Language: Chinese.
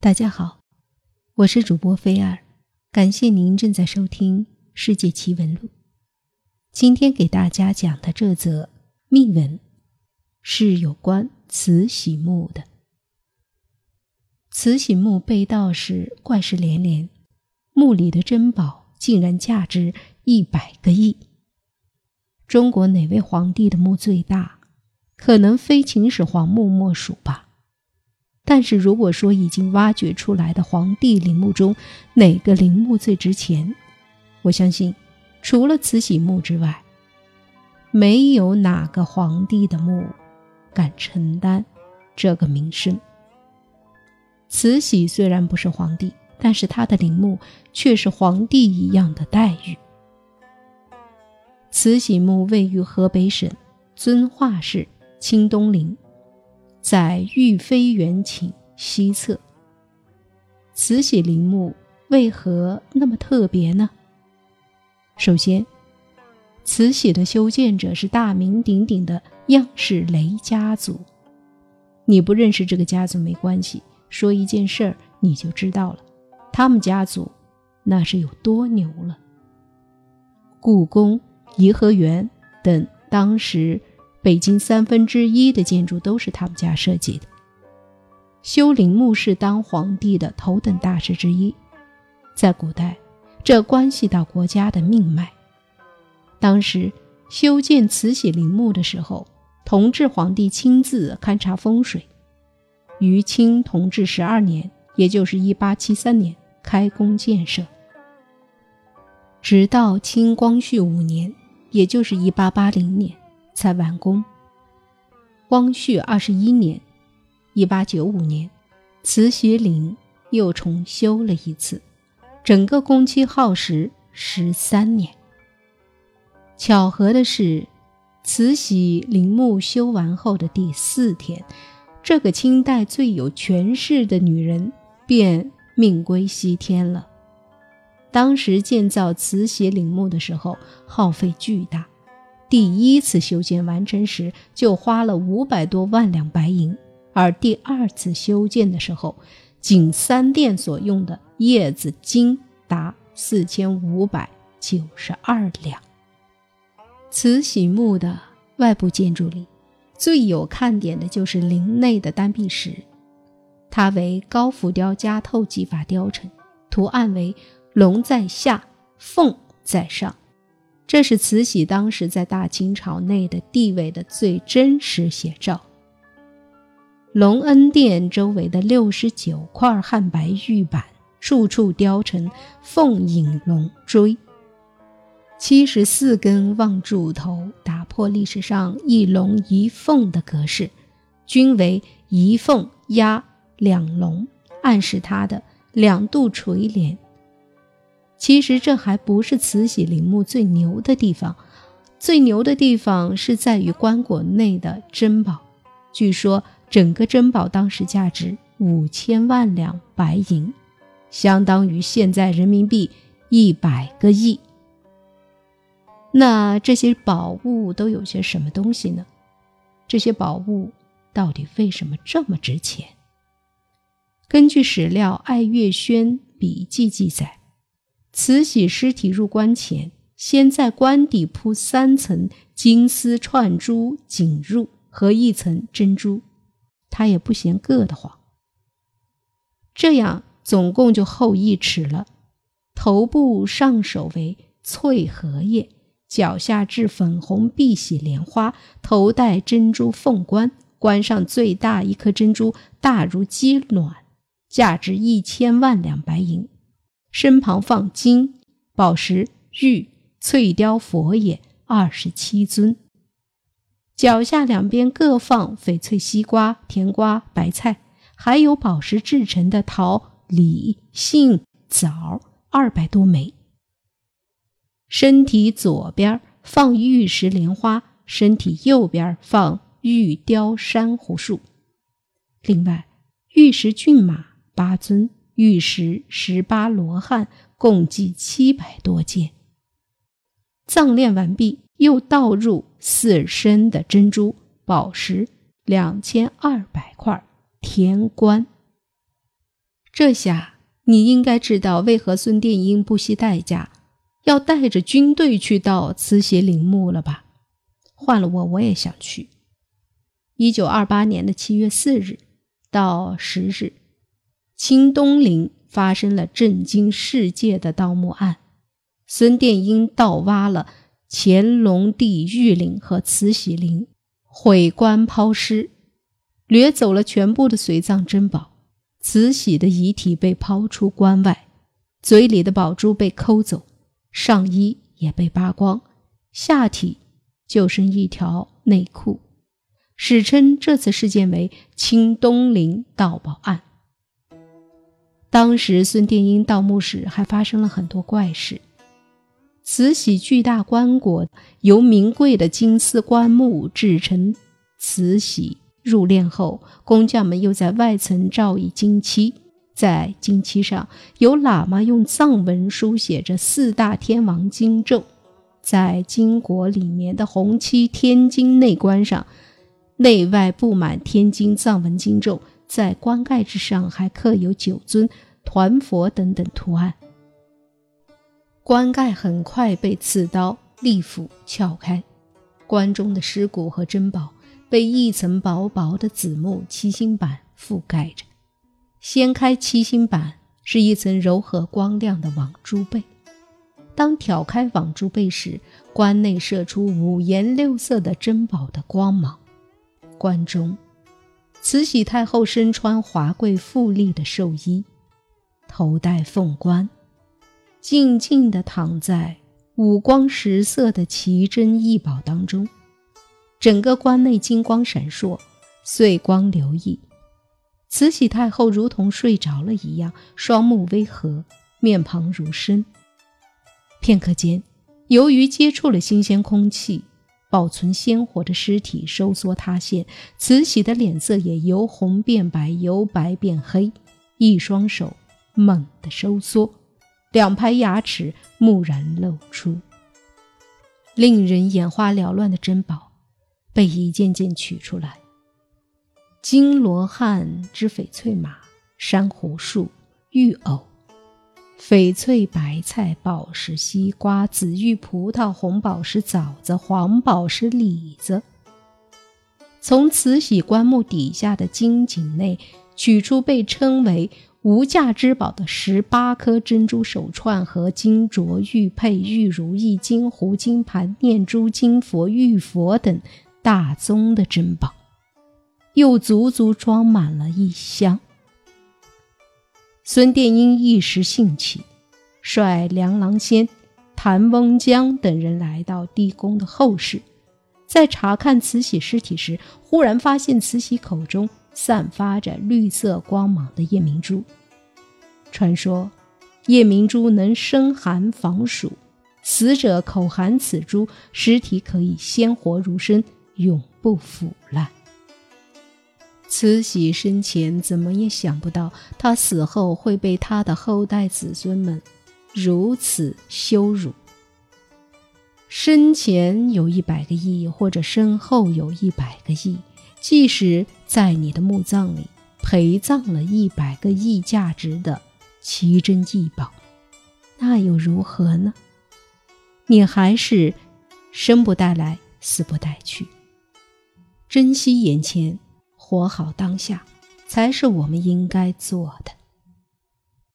大家好，我是主播菲儿，感谢您正在收听《世界奇闻录》。今天给大家讲的这则秘闻是有关慈禧墓的。慈禧墓被盗时怪事连连，墓里的珍宝竟然价值一百个亿。中国哪位皇帝的墓最大？可能非秦始皇墓莫属吧。但是如果说已经挖掘出来的皇帝陵墓中哪个陵墓最值钱，我相信，除了慈禧墓之外，没有哪个皇帝的墓敢承担这个名声。慈禧虽然不是皇帝，但是她的陵墓却是皇帝一样的待遇。慈禧墓位于河北省遵化市清东陵。在玉妃园寝西侧，慈禧陵墓为何那么特别呢？首先，慈禧的修建者是大名鼎鼎的样式雷家族。你不认识这个家族没关系，说一件事儿你就知道了，他们家族那是有多牛了。故宫、颐和园等当时。北京三分之一的建筑都是他们家设计的。修陵墓是当皇帝的头等大事之一，在古代，这关系到国家的命脉。当时修建慈禧陵墓的时候，同治皇帝亲自勘察风水。于清同治十二年，也就是一八七三年开工建设，直到清光绪五年，也就是一八八零年。才完工。光绪二十一年，一八九五年，慈禧陵又重修了一次，整个工期耗时十三年。巧合的是，慈禧陵墓修完后的第四天，这个清代最有权势的女人便命归西天了。当时建造慈禧陵墓的时候，耗费巨大。第一次修建完成时就花了五百多万两白银，而第二次修建的时候，仅三殿所用的叶子金达四千五百九十二两。慈禧墓的外部建筑里，最有看点的就是陵内的丹壁石，它为高浮雕加透技法雕成，图案为龙在下，凤在上。这是慈禧当时在大清朝内的地位的最真实写照。隆恩殿周围的六十九块汉白玉板，处处雕成凤引龙锥，七十四根望柱头打破历史上一龙一凤的格式，均为一凤压两龙，暗示它的两度垂帘。其实这还不是慈禧陵墓最牛的地方，最牛的地方是在于棺椁内的珍宝。据说整个珍宝当时价值五千万两白银，相当于现在人民币一百个亿。那这些宝物都有些什么东西呢？这些宝物到底为什么这么值钱？根据史料《爱月轩笔记》记载。慈禧尸体入棺前，先在棺底铺三层金丝串珠锦褥和一层珍珠，她也不嫌硌得慌。这样总共就厚一尺了。头部上首为翠荷叶，脚下置粉红碧玺莲花，头戴珍珠凤冠，冠上最大一颗珍珠大如鸡卵，价值一千万两白银。身旁放金、宝石、玉、翠雕佛爷二十七尊，脚下两边各放翡翠西瓜、甜瓜、白菜，还有宝石制成的桃、李、杏、枣二百多枚。身体左边放玉石莲花，身体右边放玉雕珊瑚树。另外，玉石骏马八尊。玉石十八罗汉共计七百多件。葬殓完毕，又倒入四升的珍珠宝石两千二百块，天棺。这下你应该知道为何孙殿英不惜代价要带着军队去到慈禧陵墓了吧？换了我，我也想去。一九二八年的七月四日到十日，清东陵发生了震惊世界的盗墓案。孙殿英盗挖了乾隆帝御陵和慈禧陵，毁棺抛尸，掠走了全部的随葬珍宝。慈禧的遗体被抛出关外，嘴里的宝珠被抠走，上衣也被扒光，下体就剩一条内裤。史称这次事件为“清东陵盗宝案”。当时孙殿英盗墓时还发生了很多怪事。慈禧巨大棺椁由名贵的金丝棺木制成，慈禧入殓后，工匠们又在外层罩以金漆，在金漆上有喇嘛用藏文书写着四大天王经咒，在金椁里面的红漆天经内棺上，内外布满天经藏文经咒，在棺盖之上还刻有九尊团佛等等图案。棺盖很快被刺刀利斧撬开，棺中的尸骨和珍宝被一层薄薄的紫木七星板覆盖着。掀开七星板，是一层柔和光亮的网珠被。当挑开网珠被时，棺内射出五颜六色的珍宝的光芒。棺中，慈禧太后身穿华贵富丽的寿衣，头戴凤冠。静静地躺在五光十色的奇珍异宝当中，整个棺内金光闪烁，碎光流溢。慈禧太后如同睡着了一样，双目微合，面庞如生。片刻间，由于接触了新鲜空气，保存鲜活的尸体收缩塌陷，慈禧的脸色也由红变白，由白变黑，一双手猛地收缩。两排牙齿蓦然露出，令人眼花缭乱的珍宝被一件件取出来：金罗汉之翡翠马、珊瑚树、玉藕、翡翠白菜、宝石西瓜、紫玉葡萄、红宝石枣子、黄宝石李子。从慈禧棺木底下的金井内取出被称为。无价之宝的十八颗珍珠手串和金镯、玉佩、玉如意、金壶、金盘、念珠、金佛、玉佛等大宗的珍宝，又足足装满了一箱。孙殿英一时兴起，率梁郎仙、谭翁江等人来到地宫的后室，在查看慈禧尸体时，忽然发现慈禧口中。散发着绿色光芒的夜明珠，传说夜明珠能生寒防暑，死者口含此珠，尸体可以鲜活如生，永不腐烂。慈禧生前怎么也想不到，她死后会被她的后代子孙们如此羞辱。生前有一百个亿，或者身后有一百个亿。即使在你的墓葬里陪葬了一百个亿价值的奇珍异宝，那又如何呢？你还是生不带来，死不带去。珍惜眼前，活好当下，才是我们应该做的。